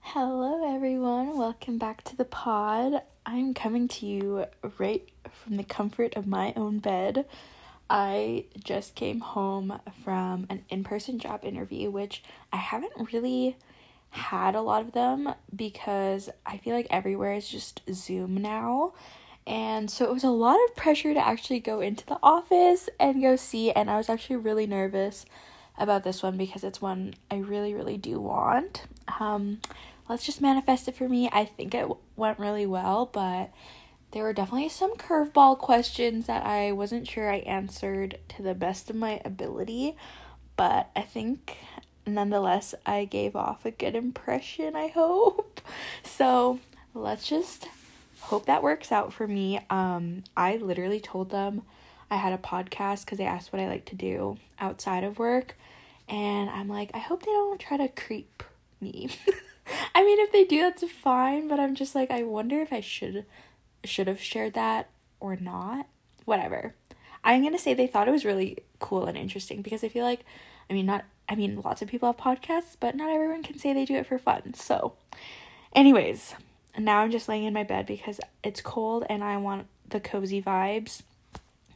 Hello, everyone. Welcome back to the pod. I'm coming to you right from the comfort of my own bed. I just came home from an in person job interview, which I haven't really had a lot of them because I feel like everywhere is just Zoom now. And so it was a lot of pressure to actually go into the office and go see. And I was actually really nervous about this one because it's one I really, really do want. Um, let's just manifest it for me. I think it went really well, but there were definitely some curveball questions that I wasn't sure I answered to the best of my ability. But I think nonetheless, I gave off a good impression, I hope. So let's just hope that works out for me. Um, I literally told them I had a podcast because they asked what I like to do outside of work. And I'm like, I hope they don't try to creep me. I mean, if they do, that's fine. But I'm just like, I wonder if I should should have shared that or not. Whatever. I'm gonna say they thought it was really cool and interesting because I feel like, I mean, not. I mean, lots of people have podcasts, but not everyone can say they do it for fun. So, anyways, now I'm just laying in my bed because it's cold and I want the cozy vibes,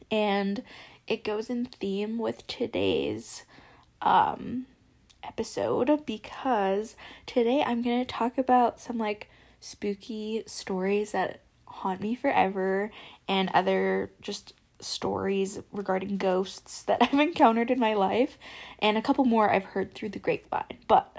and it goes in theme with today's um episode because today I'm going to talk about some like spooky stories that haunt me forever and other just stories regarding ghosts that I've encountered in my life and a couple more I've heard through the grapevine. But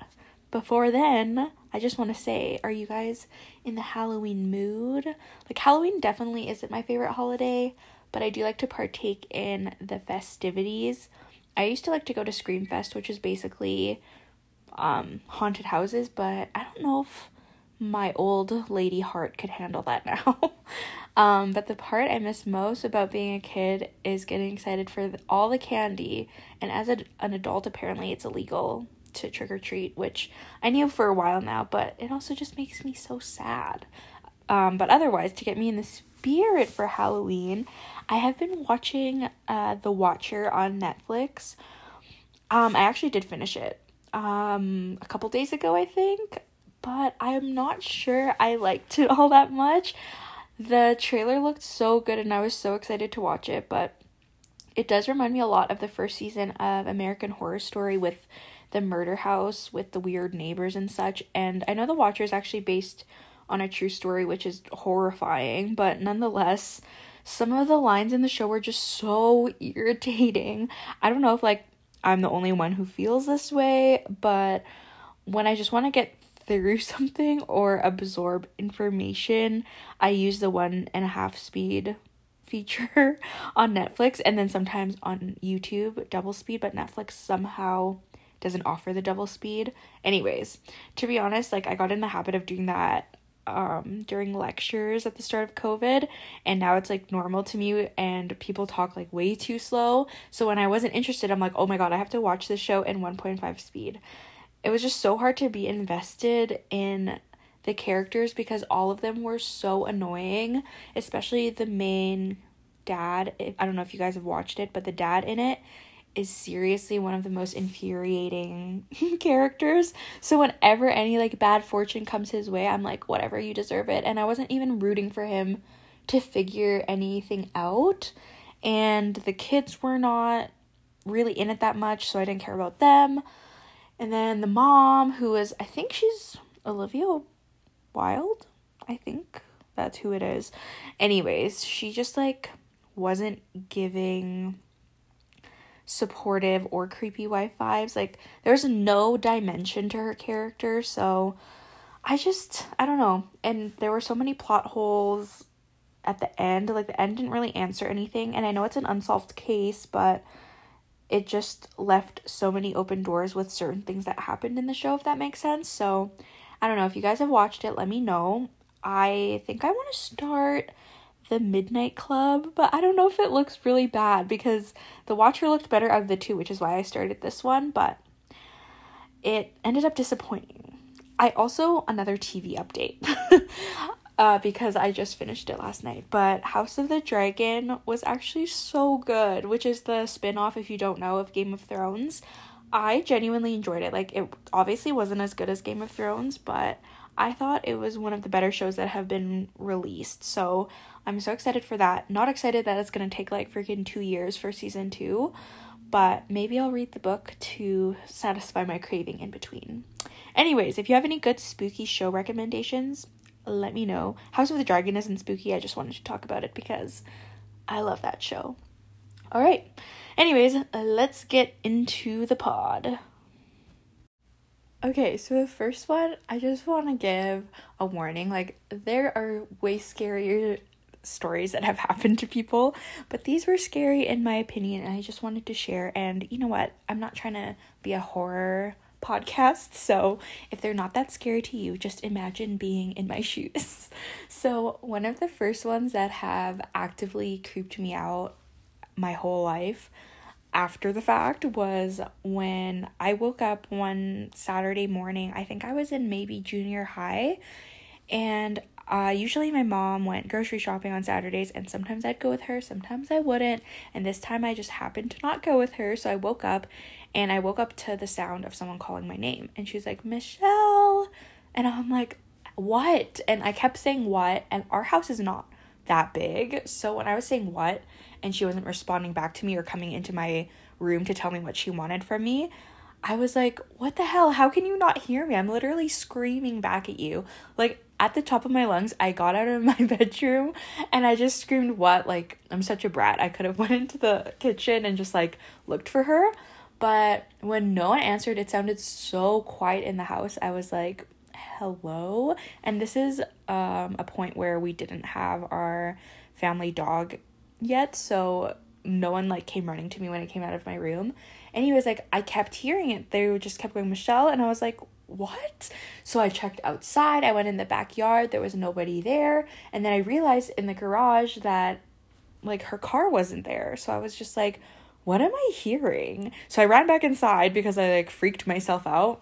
before then, I just want to say, are you guys in the Halloween mood? Like, Halloween definitely isn't my favorite holiday, but I do like to partake in the festivities. I used to like to go to Screamfest, which is basically um, haunted houses, but I don't know if my old lady heart could handle that now. um, but the part I miss most about being a kid is getting excited for all the candy. And as a, an adult, apparently it's illegal to trick or treat, which I knew for a while now, but it also just makes me so sad. Um, but otherwise, to get me in the spirit for Halloween, I have been watching uh, The Watcher on Netflix. Um, I actually did finish it um, a couple days ago, I think, but I'm not sure I liked it all that much. The trailer looked so good and I was so excited to watch it, but it does remind me a lot of the first season of American Horror Story with the murder house with the weird neighbors and such. And I know The Watcher is actually based on a true story, which is horrifying, but nonetheless, some of the lines in the show were just so irritating. I don't know if like I'm the only one who feels this way, but when I just want to get through something or absorb information, I use the one and a half speed feature on Netflix and then sometimes on YouTube, double speed, but Netflix somehow doesn't offer the double speed. Anyways, to be honest, like I got in the habit of doing that um during lectures at the start of covid and now it's like normal to me and people talk like way too slow. So when i wasn't interested i'm like oh my god i have to watch this show in 1.5 speed. It was just so hard to be invested in the characters because all of them were so annoying especially the main dad. I don't know if you guys have watched it but the dad in it is seriously one of the most infuriating characters. So whenever any like bad fortune comes his way, I'm like, whatever, you deserve it. And I wasn't even rooting for him to figure anything out. And the kids were not really in it that much, so I didn't care about them. And then the mom, who is, I think she's Olivia Wilde. I think that's who it is. Anyways, she just like wasn't giving supportive or creepy wife vibes. Like there's no dimension to her character, so I just I don't know. And there were so many plot holes at the end. Like the end didn't really answer anything, and I know it's an unsolved case, but it just left so many open doors with certain things that happened in the show if that makes sense. So, I don't know if you guys have watched it, let me know. I think I want to start the Midnight Club, but I don't know if it looks really bad because The Watcher looked better out of the two, which is why I started this one, but it ended up disappointing. I also, another TV update. uh, because I just finished it last night. But House of the Dragon was actually so good, which is the spin off, if you don't know, of Game of Thrones. I genuinely enjoyed it. Like, it obviously wasn't as good as Game of Thrones, but I thought it was one of the better shows that have been released. So I'm so excited for that. Not excited that it's gonna take like freaking two years for season two, but maybe I'll read the book to satisfy my craving in between. Anyways, if you have any good spooky show recommendations, let me know. House of the Dragon isn't spooky, I just wanted to talk about it because I love that show. All right. Anyways, let's get into the pod. Okay, so the first one, I just want to give a warning. Like, there are way scarier stories that have happened to people, but these were scary in my opinion, and I just wanted to share. And you know what? I'm not trying to be a horror podcast, so if they're not that scary to you, just imagine being in my shoes. so, one of the first ones that have actively creeped me out my whole life after the fact was when I woke up one Saturday morning. I think I was in maybe junior high, and uh, usually my mom went grocery shopping on Saturdays, and sometimes I'd go with her, sometimes I wouldn't. And this time I just happened to not go with her, so I woke up, and I woke up to the sound of someone calling my name, and she's like, Michelle, and I'm like, what? And I kept saying what, and our house is not that big, so when I was saying what, and she wasn't responding back to me or coming into my room to tell me what she wanted from me, I was like, what the hell? How can you not hear me? I'm literally screaming back at you. Like at the top of my lungs, I got out of my bedroom and I just screamed, what? Like, I'm such a brat. I could have went into the kitchen and just like looked for her. But when no one answered, it sounded so quiet in the house. I was like, hello? And this is um, a point where we didn't have our family dog yet, so no one like came running to me when I came out of my room. And he was like, I kept hearing it. They just kept going, Michelle, and I was like, what? So I checked outside. I went in the backyard. There was nobody there. And then I realized in the garage that like her car wasn't there. So I was just like, what am I hearing? So I ran back inside because I like freaked myself out.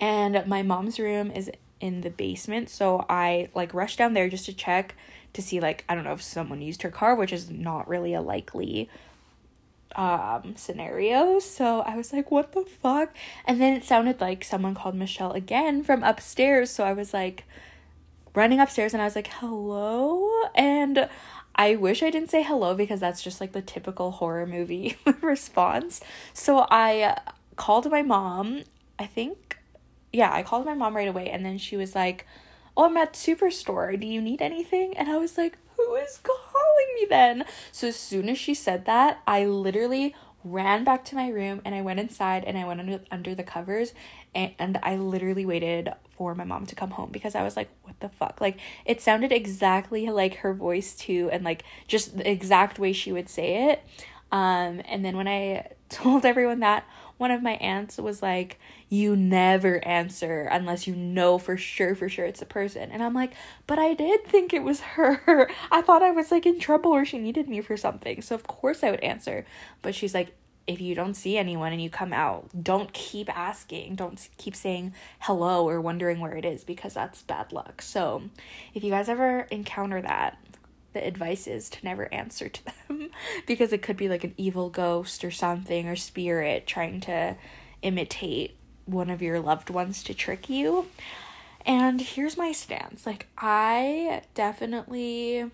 And my mom's room is in the basement. So I like rushed down there just to check to see like I don't know if someone used her car, which is not really a likely um scenario. So I was like, what the fuck? And then it sounded like someone called Michelle again from upstairs. So I was like running upstairs and I was like, hello? And I wish I didn't say hello because that's just like the typical horror movie response. So I called my mom. I think, yeah, I called my mom right away. And then she was like, Oh, I'm at Superstore. Do you need anything? And I was like, Who is calling me then? So as soon as she said that, I literally ran back to my room and I went inside and I went under under the covers and, I literally waited for my mom to come home because I was like, what the fuck? Like it sounded exactly like her voice too and like just the exact way she would say it. Um and then when I told everyone that one of my aunts was like, You never answer unless you know for sure, for sure it's a person. And I'm like, But I did think it was her. I thought I was like in trouble or she needed me for something. So of course I would answer. But she's like, if you don't see anyone and you come out, don't keep asking. Don't keep saying hello or wondering where it is because that's bad luck. So, if you guys ever encounter that, the advice is to never answer to them because it could be like an evil ghost or something or spirit trying to imitate one of your loved ones to trick you. And here's my stance like, I definitely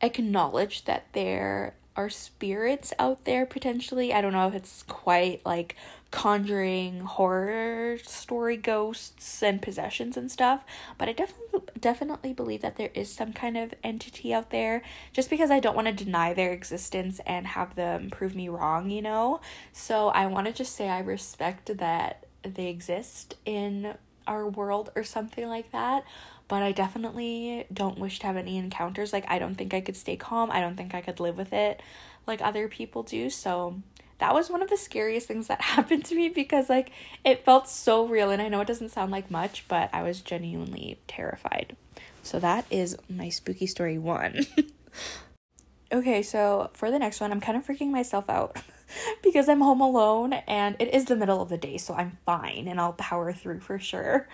acknowledge that there are spirits out there potentially. I don't know if it's quite like conjuring horror story ghosts and possessions and stuff, but I definitely definitely believe that there is some kind of entity out there just because I don't want to deny their existence and have them prove me wrong, you know. So I want to just say I respect that they exist in our world or something like that but I definitely don't wish to have any encounters. Like, I don't think I could stay calm. I don't think I could live with it like other people do. So, that was one of the scariest things that happened to me because, like, it felt so real. And I know it doesn't sound like much, but I was genuinely terrified. So, that is my spooky story one. okay, so for the next one, I'm kind of freaking myself out because I'm home alone and it is the middle of the day, so I'm fine and I'll power through for sure.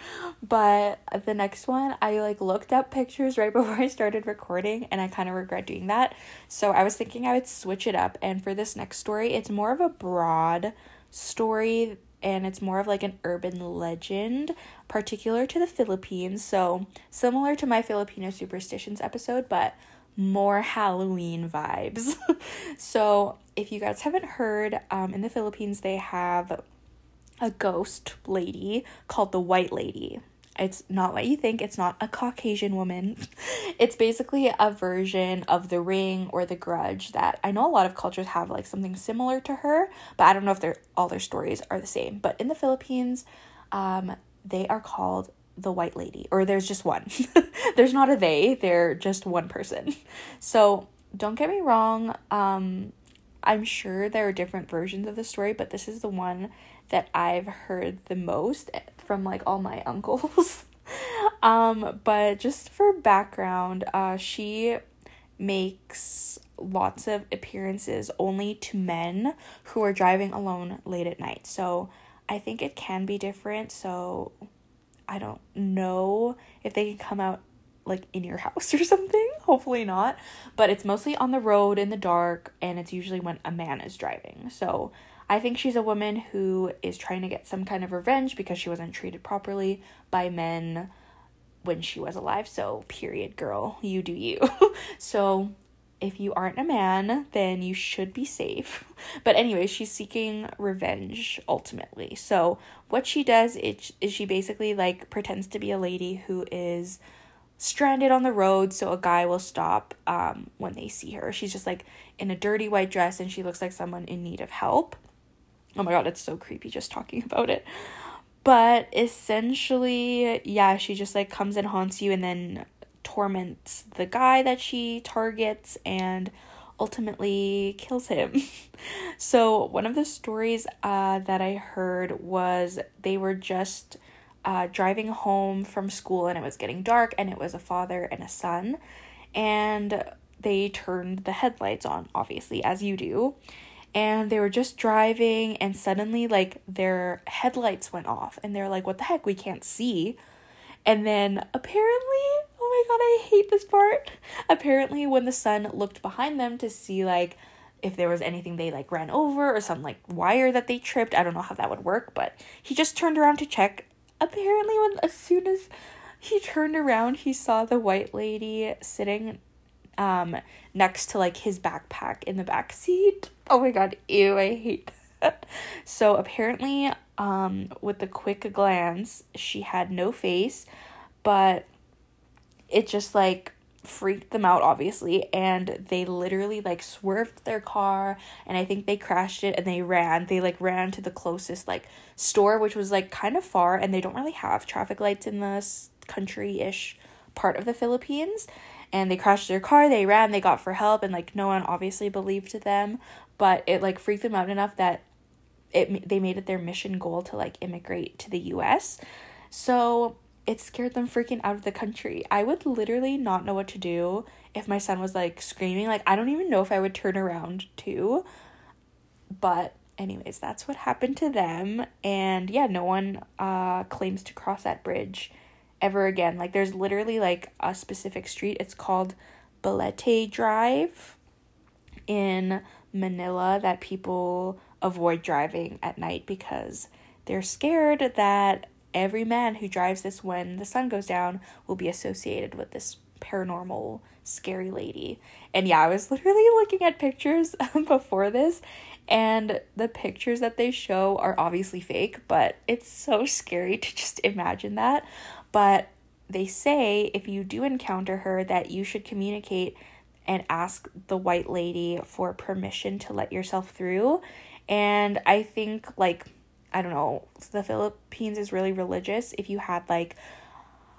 But the next one, I like looked up pictures right before I started recording and I kind of regret doing that. So I was thinking I would switch it up and for this next story, it's more of a broad story and it's more of like an urban legend particular to the Philippines. So, similar to my Filipino superstitions episode, but more Halloween vibes. so, if you guys haven't heard, um, in the Philippines, they have a ghost lady called the White Lady. It's not what you think, it's not a Caucasian woman. it's basically a version of the ring or the grudge that I know a lot of cultures have like something similar to her, but I don't know if they're all their stories are the same. But in the Philippines, um, they are called the white lady, or there's just one. there's not a they, they're just one person. So don't get me wrong, um, I'm sure there are different versions of the story, but this is the one that I've heard the most from like all my uncles. um, but just for background, uh, she makes lots of appearances only to men who are driving alone late at night. So I think it can be different. So I don't know if they can come out like in your house or something. Hopefully not. But it's mostly on the road in the dark and it's usually when a man is driving. So I think she's a woman who is trying to get some kind of revenge because she wasn't treated properly by men when she was alive. So, period, girl, you do you. so, if you aren't a man, then you should be safe. But anyway, she's seeking revenge ultimately. So what she does is, is she basically like pretends to be a lady who is stranded on the road so a guy will stop um when they see her. She's just like in a dirty white dress and she looks like someone in need of help. Oh my god, it's so creepy just talking about it. But essentially, yeah, she just like comes and haunts you and then torments the guy that she targets and ultimately kills him. so, one of the stories uh, that I heard was they were just uh, driving home from school and it was getting dark, and it was a father and a son, and they turned the headlights on, obviously, as you do. And they were just driving, and suddenly, like, their headlights went off, and they're like, What the heck? We can't see. And then apparently my god, I hate this part. Apparently, when the son looked behind them to see, like, if there was anything they like ran over or some like wire that they tripped, I don't know how that would work, but he just turned around to check. Apparently, when as soon as he turned around, he saw the white lady sitting um next to like his backpack in the back seat. Oh my god, ew, I hate that. So apparently, um, with the quick glance, she had no face, but it just like freaked them out obviously and they literally like swerved their car and i think they crashed it and they ran. They like ran to the closest like store which was like kind of far and they don't really have traffic lights in this country-ish part of the philippines. And they crashed their car they ran they got for help and like no one obviously believed them. But it like freaked them out enough that it they made it their mission goal to like immigrate to the US so it scared them freaking out of the country. I would literally not know what to do if my son was like screaming. Like, I don't even know if I would turn around too. But, anyways, that's what happened to them. And yeah, no one uh, claims to cross that bridge ever again. Like, there's literally like a specific street. It's called Balete Drive in Manila that people avoid driving at night because they're scared that every man who drives this when the sun goes down will be associated with this paranormal scary lady. And yeah, I was literally looking at pictures before this and the pictures that they show are obviously fake, but it's so scary to just imagine that. But they say if you do encounter her that you should communicate and ask the white lady for permission to let yourself through. And I think like I don't know, the Philippines is really religious. If you had like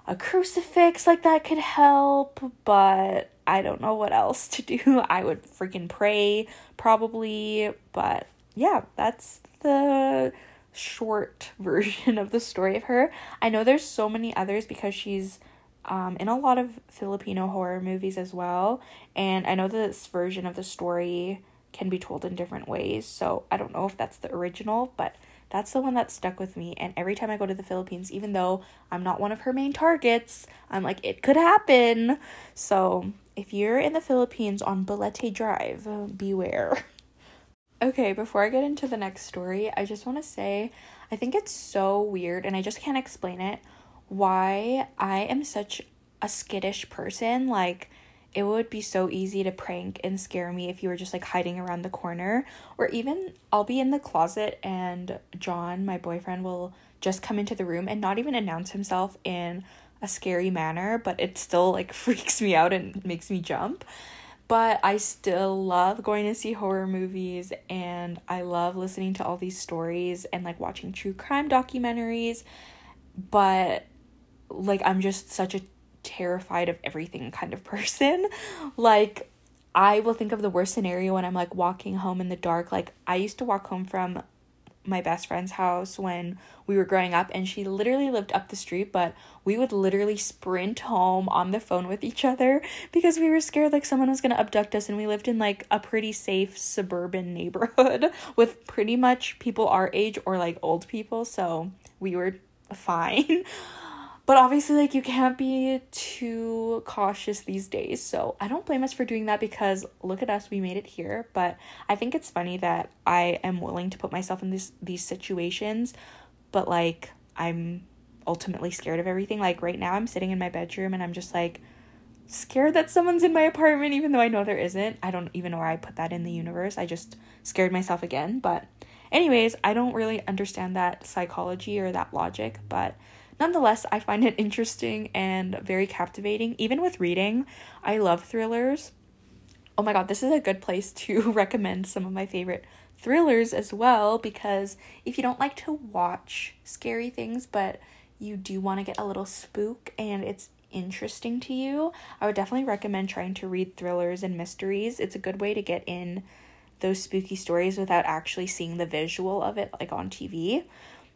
a crucifix, like that could help, but I don't know what else to do. I would freaking pray probably, but yeah, that's the short version of the story of her. I know there's so many others because she's um, in a lot of Filipino horror movies as well, and I know this version of the story can be told in different ways. So I don't know if that's the original, but that's the one that stuck with me. And every time I go to the Philippines, even though I'm not one of her main targets, I'm like, it could happen. So if you're in the Philippines on Balete Drive, beware. Okay, before I get into the next story, I just want to say I think it's so weird and I just can't explain it why I am such a skittish person. Like, it would be so easy to prank and scare me if you were just like hiding around the corner or even I'll be in the closet and John, my boyfriend, will just come into the room and not even announce himself in a scary manner, but it still like freaks me out and makes me jump. But I still love going to see horror movies and I love listening to all these stories and like watching true crime documentaries. But like I'm just such a terrified of everything kind of person. Like, I will think of the worst scenario when I'm like walking home in the dark. Like, I used to walk home from my best friend's house when we were growing up, and she literally lived up the street, but we would literally sprint home on the phone with each other because we were scared like someone was gonna abduct us, and we lived in like a pretty safe suburban neighborhood with pretty much people our age or like old people, so we were fine. But obviously, like, you can't be too cautious these days. So I don't blame us for doing that because look at us, we made it here. But I think it's funny that I am willing to put myself in these these situations, but like I'm ultimately scared of everything. Like right now I'm sitting in my bedroom and I'm just like scared that someone's in my apartment even though I know there isn't. I don't even know where I put that in the universe. I just scared myself again. But anyways, I don't really understand that psychology or that logic, but nonetheless, I find it interesting and very captivating. Even with reading, I love thrillers. Oh my god, this is a good place to recommend some of my favorite thrillers as well because if you don't like to watch scary things but you do want to get a little spook and it's interesting to you, I would definitely recommend trying to read thrillers and mysteries. It's a good way to get in those spooky stories without actually seeing the visual of it like on TV.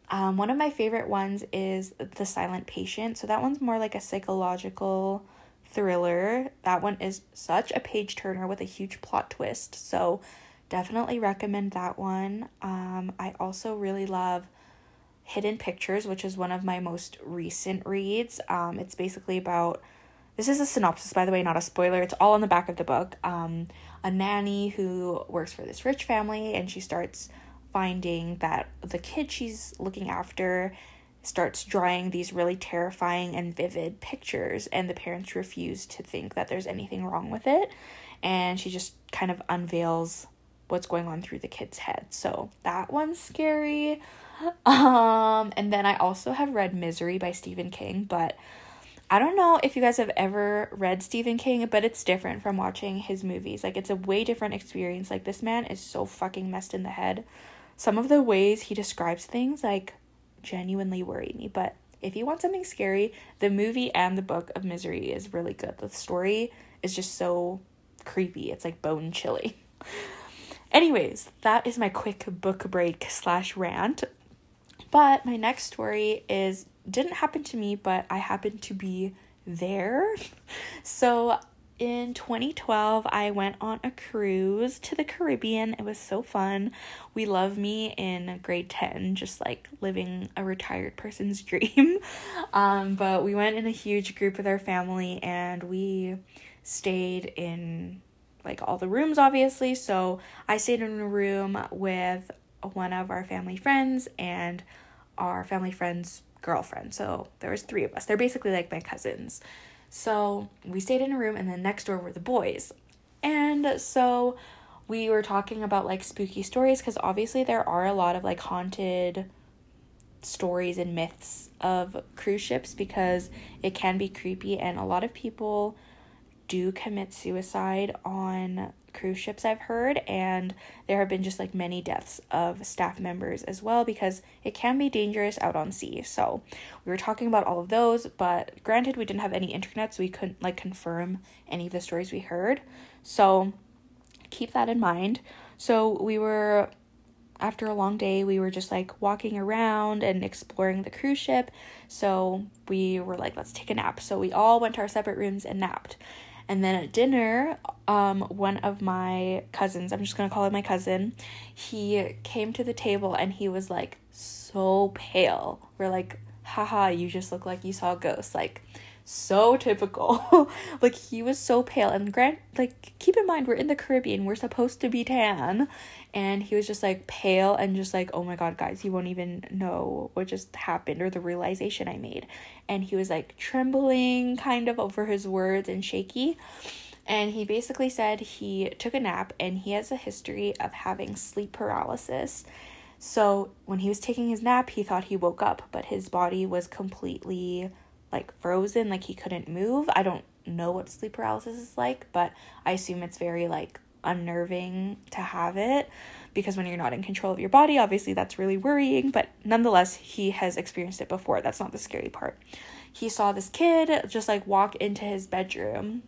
Um, one of my favorite ones is The Silent Patient. So that one's more like a psychological thriller. That one is such a page turner with a huge plot twist. So definitely recommend that one. Um, I also really love Hidden Pictures, which is one of my most recent reads. Um, it's basically about this is a synopsis, by the way, not a spoiler. It's all in the back of the book. Um, a nanny who works for this rich family and she starts finding that the kid she's looking after starts drawing these really terrifying and vivid pictures, and the parents refuse to think that there's anything wrong with it. And she just kind of unveils what's going on through the kid's head. So that one's scary. Um, and then I also have read Misery by Stephen King, but I don't know if you guys have ever read Stephen King, but it's different from watching his movies. Like, it's a way different experience. Like, this man is so fucking messed in the head some of the ways he describes things like genuinely worry me. But if you want something scary, the movie and the book of Misery is really good. The story is just so creepy. It's like bone chilly. Anyways, that is my quick book break slash rant. But my next story is didn't happen to me, but I happened to be there. So in 2012, I went on a cruise to the Caribbean. It was so fun. We love me in grade 10, just like living a retired person's dream. Um, but we went in a huge group with our family and we stayed in like all the rooms, obviously. So I stayed in a room with one of our family friends and our family friend's girlfriend. So there was three of us. They're basically like my cousins. So we stayed in a room, and then next door were the boys. And so we were talking about like spooky stories because obviously there are a lot of like haunted stories and myths of cruise ships because it can be creepy, and a lot of people do commit suicide on cruise ships I've heard and there have been just like many deaths of staff members as well because it can be dangerous out on sea. So, we were talking about all of those, but granted we didn't have any internet so we couldn't like confirm any of the stories we heard. So, keep that in mind. So, we were after a long day, we were just like walking around and exploring the cruise ship. So, we were like let's take a nap. So, we all went to our separate rooms and napped. And then at dinner, um, one of my cousins, I'm just gonna call him my cousin, he came to the table and he was like so pale. We're like, haha, you just look like you saw a ghost. Like, so typical. like he was so pale and grant like keep in mind we're in the Caribbean, we're supposed to be tan and he was just like pale and just like oh my god guys, you won't even know what just happened or the realization I made. And he was like trembling kind of over his words and shaky. And he basically said he took a nap and he has a history of having sleep paralysis. So when he was taking his nap, he thought he woke up, but his body was completely like frozen, like he couldn't move. I don't know what sleep paralysis is like, but I assume it's very like unnerving to have it because when you're not in control of your body, obviously that's really worrying, but nonetheless, he has experienced it before. That's not the scary part. He saw this kid just like walk into his bedroom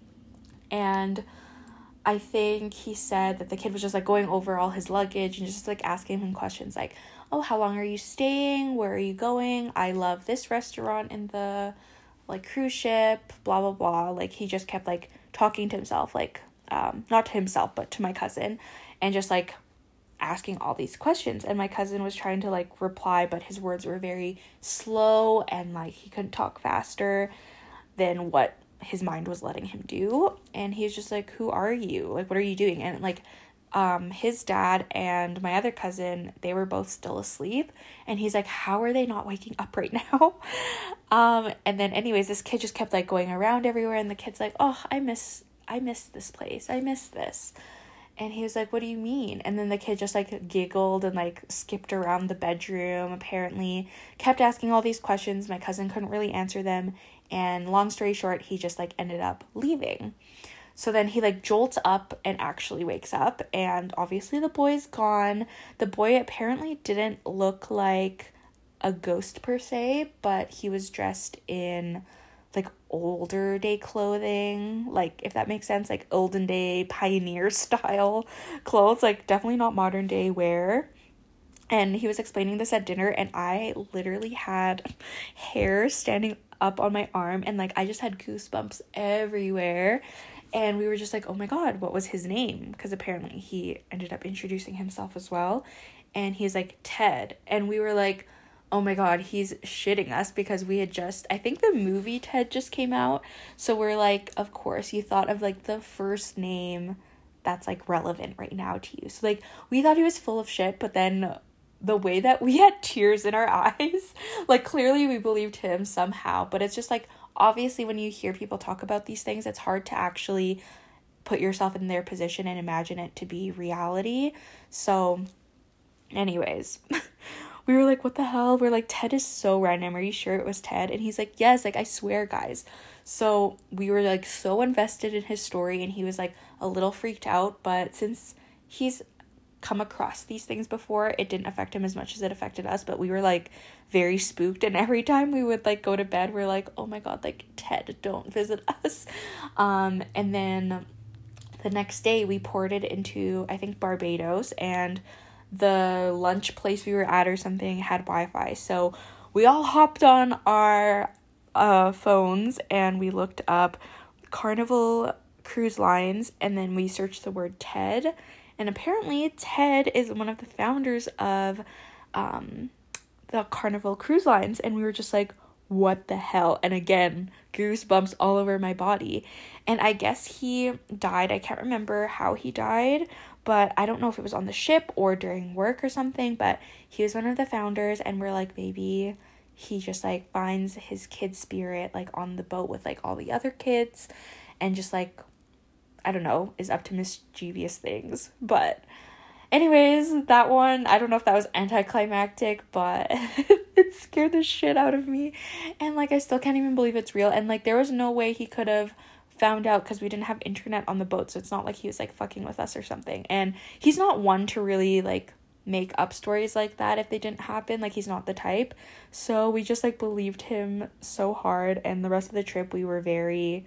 and I think he said that the kid was just like going over all his luggage and just like asking him questions like, "Oh, how long are you staying? Where are you going? I love this restaurant in the like cruise ship, blah blah blah. Like he just kept like talking to himself, like um not to himself, but to my cousin, and just like asking all these questions. And my cousin was trying to like reply but his words were very slow and like he couldn't talk faster than what his mind was letting him do. And he's just like who are you? Like what are you doing? And like um, his dad and my other cousin, they were both still asleep. And he's like, How are they not waking up right now? um, and then anyways, this kid just kept like going around everywhere and the kid's like, Oh, I miss I miss this place. I miss this. And he was like, What do you mean? And then the kid just like giggled and like skipped around the bedroom, apparently, kept asking all these questions. My cousin couldn't really answer them. And long story short, he just like ended up leaving. So then he like jolts up and actually wakes up, and obviously the boy's gone. The boy apparently didn't look like a ghost per se, but he was dressed in like older day clothing, like if that makes sense, like olden day pioneer style clothes, like definitely not modern day wear. And he was explaining this at dinner, and I literally had hair standing up on my arm, and like I just had goosebumps everywhere and we were just like, oh my God, what was his name? Because apparently he ended up introducing himself as well. And he's like, Ted. And we were like, oh my God, he's shitting us because we had just, I think the movie Ted just came out. So we're like, of course, you thought of like the first name that's like relevant right now to you. So like, we thought he was full of shit, but then the way that we had tears in our eyes, like clearly we believed him somehow, but it's just like obviously when you hear people talk about these things it's hard to actually put yourself in their position and imagine it to be reality. So anyways we were like what the hell? We're like ted is so random. Are you sure it was ted? And he's like yes like i swear guys. So we were like so invested in his story and he was like a little freaked out but since he's come across these things before it didn't affect him as much as it affected us but we were like very spooked and every time we would like go to bed we're like oh my god like ted don't visit us. Um and then the next day we ported into i think barbados and the lunch place we were at or something had wi-fi. So we all hopped on our uh phones and we looked up carnival cruise lines and then we searched the word ted and apparently ted is one of the founders of um the Carnival Cruise Lines, and we were just like, what the hell? And again, goosebumps all over my body. And I guess he died. I can't remember how he died, but I don't know if it was on the ship or during work or something. But he was one of the founders, and we're like, maybe he just like finds his kid spirit like on the boat with like all the other kids and just like I don't know, is up to mischievous things. But Anyways, that one, I don't know if that was anticlimactic, but it scared the shit out of me. And like, I still can't even believe it's real. And like, there was no way he could have found out because we didn't have internet on the boat. So it's not like he was like fucking with us or something. And he's not one to really like make up stories like that if they didn't happen. Like, he's not the type. So we just like believed him so hard. And the rest of the trip, we were very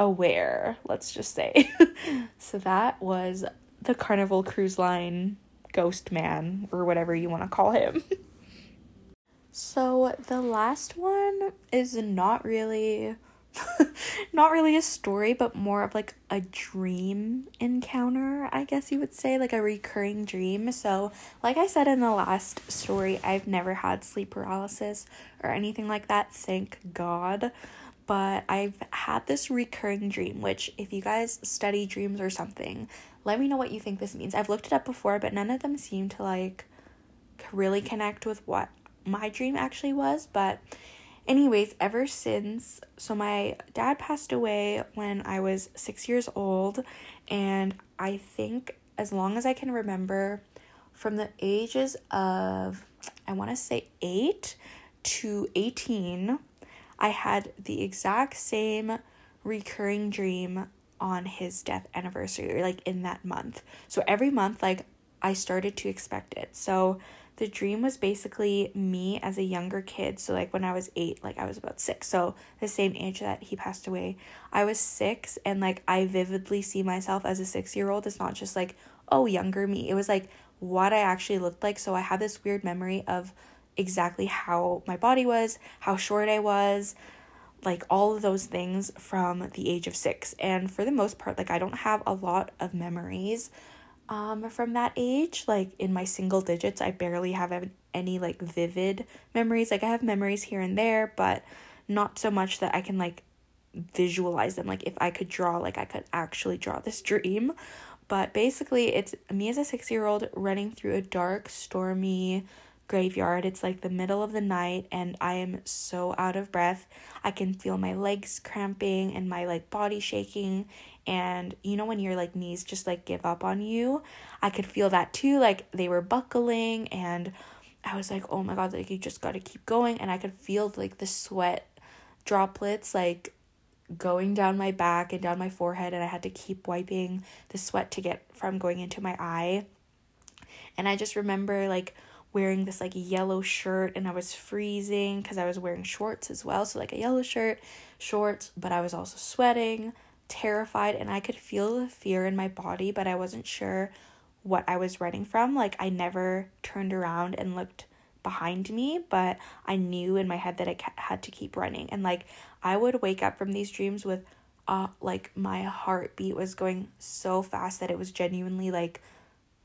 aware, let's just say. so that was the Carnival Cruise Line ghost man or whatever you want to call him. so the last one is not really not really a story, but more of like a dream encounter, I guess you would say, like a recurring dream. So, like I said in the last story, I've never had sleep paralysis or anything like that, thank God. But I've had this recurring dream, which, if you guys study dreams or something, let me know what you think this means. I've looked it up before, but none of them seem to like really connect with what my dream actually was. But anyways, ever since, so my dad passed away when I was six years old, and I think as long as I can remember, from the ages of, I want to say eight to 18, I had the exact same recurring dream on his death anniversary, or like in that month. So every month, like I started to expect it. So the dream was basically me as a younger kid. So, like when I was eight, like I was about six. So, the same age that he passed away. I was six, and like I vividly see myself as a six year old. It's not just like, oh, younger me. It was like what I actually looked like. So, I have this weird memory of exactly how my body was, how short I was, like all of those things from the age of six. And for the most part, like I don't have a lot of memories um, from that age. Like in my single digits, I barely have any like vivid memories. Like I have memories here and there, but not so much that I can like visualize them. Like if I could draw, like I could actually draw this dream. But basically, it's me as a six year old running through a dark, stormy graveyard. It's like the middle of the night, and I am so out of breath. I can feel my legs cramping and my like body shaking. And you know when your like knees just like give up on you? I could feel that too. Like they were buckling and i was like oh my god like you just got to keep going. And i could feel like the sweat droplets like going down my back and down my forehead and i had to keep wiping the sweat to get from going into my eye. And i just remember like wearing this like yellow shirt and I was freezing because I was wearing shorts as well. So, like a yellow shirt, shorts, but I was also sweating terrified and I could feel the fear in my body, but I wasn't sure what I was running from. Like, I never turned around and looked behind me, but I knew in my head that I had to keep running. And like, I would wake up from these dreams with, uh, like, my heartbeat was going so fast that it was genuinely like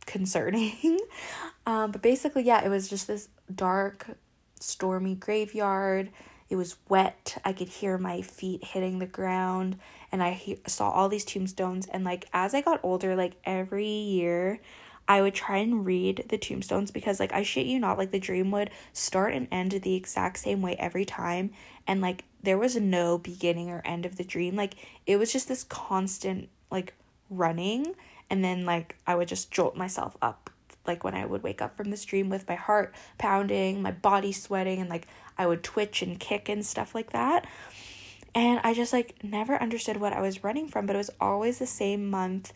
concerning. um, but basically, yeah, it was just this dark, stormy graveyard. It was wet. I could hear my feet hitting the ground and I he- saw all these tombstones and like as I got older like every year I would try and read the tombstones because like I shit you not like the dream would start and end the exact same way every time and like there was no beginning or end of the dream like it was just this constant like running and then like I would just jolt myself up like when I would wake up from this dream with my heart pounding, my body sweating and like I would twitch and kick and stuff like that. And I just like never understood what I was running from, but it was always the same month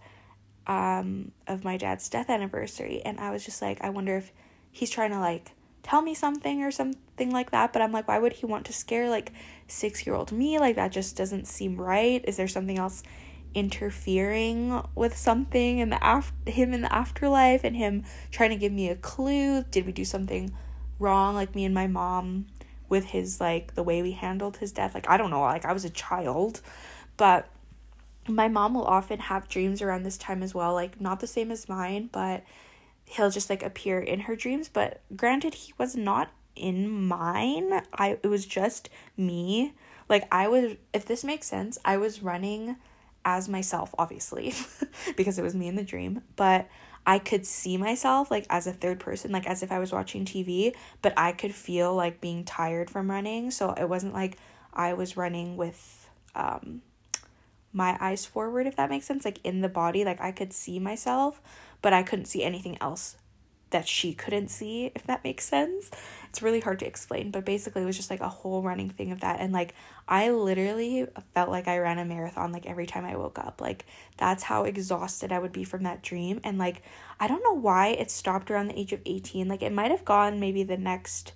um, of my dad's death anniversary. And I was just like, I wonder if he's trying to like tell me something or something like that. But I'm like, why would he want to scare like six year old me? Like, that just doesn't seem right. Is there something else interfering with something in the af- him in the afterlife and him trying to give me a clue? Did we do something wrong? Like, me and my mom with his like the way we handled his death. Like I don't know, like I was a child, but my mom will often have dreams around this time as well, like not the same as mine, but he'll just like appear in her dreams, but granted he was not in mine. I it was just me. Like I was if this makes sense, I was running as myself obviously because it was me in the dream, but I could see myself like as a third person, like as if I was watching TV, but I could feel like being tired from running. So it wasn't like I was running with um my eyes forward if that makes sense, like in the body, like I could see myself, but I couldn't see anything else that she couldn't see, if that makes sense. It's really hard to explain, but basically it was just like a whole running thing of that. And like I literally felt like I ran a marathon like every time I woke up. Like that's how exhausted I would be from that dream. And like I don't know why it stopped around the age of 18. Like it might have gone maybe the next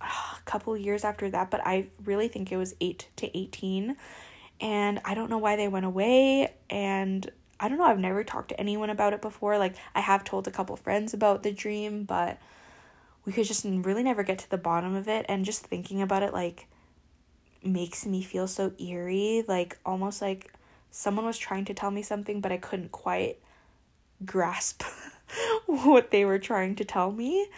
uh, couple years after that, but I really think it was 8 to 18. And I don't know why they went away and I don't know, I've never talked to anyone about it before. Like I have told a couple friends about the dream, but we could just really never get to the bottom of it and just thinking about it like makes me feel so eerie, like almost like someone was trying to tell me something, but I couldn't quite grasp what they were trying to tell me.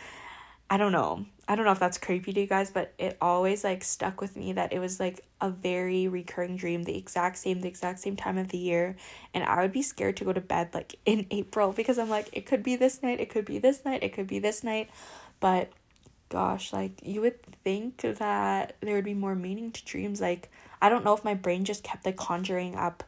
I don't know. I don't know if that's creepy to you guys, but it always like stuck with me that it was like a very recurring dream, the exact same, the exact same time of the year. And I would be scared to go to bed like in April because I'm like, it could be this night, it could be this night, it could be this night. But gosh, like you would think that there would be more meaning to dreams. Like, I don't know if my brain just kept like conjuring up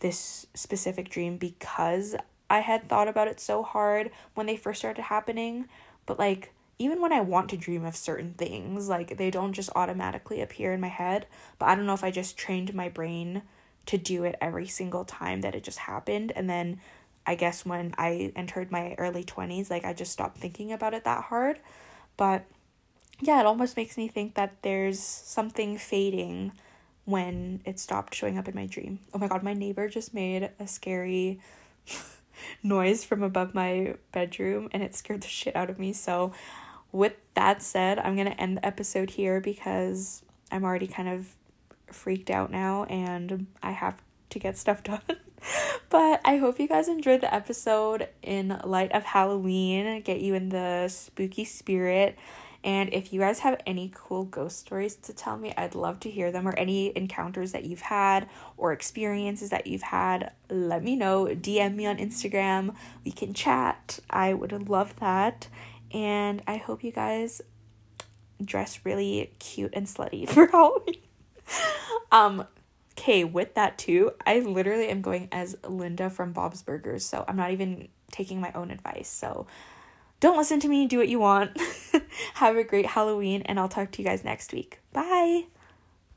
this specific dream because I had thought about it so hard when they first started happening. But like, even when I want to dream of certain things, like they don't just automatically appear in my head. But I don't know if I just trained my brain to do it every single time that it just happened. And then I guess when I entered my early 20s, like I just stopped thinking about it that hard. But yeah, it almost makes me think that there's something fading when it stopped showing up in my dream. Oh my god, my neighbor just made a scary noise from above my bedroom and it scared the shit out of me. So with that said, I'm going to end the episode here because I'm already kind of freaked out now and I have to get stuff done. but I hope you guys enjoyed the episode in light of Halloween, get you in the spooky spirit. And if you guys have any cool ghost stories to tell me, I'd love to hear them or any encounters that you've had or experiences that you've had. Let me know. DM me on Instagram. We can chat. I would love that. And I hope you guys dress really cute and slutty for Halloween. um okay, with that too, I literally am going as Linda from Bob's Burgers, so I'm not even taking my own advice. So don't listen to me, do what you want. Have a great Halloween, and I'll talk to you guys next week. Bye.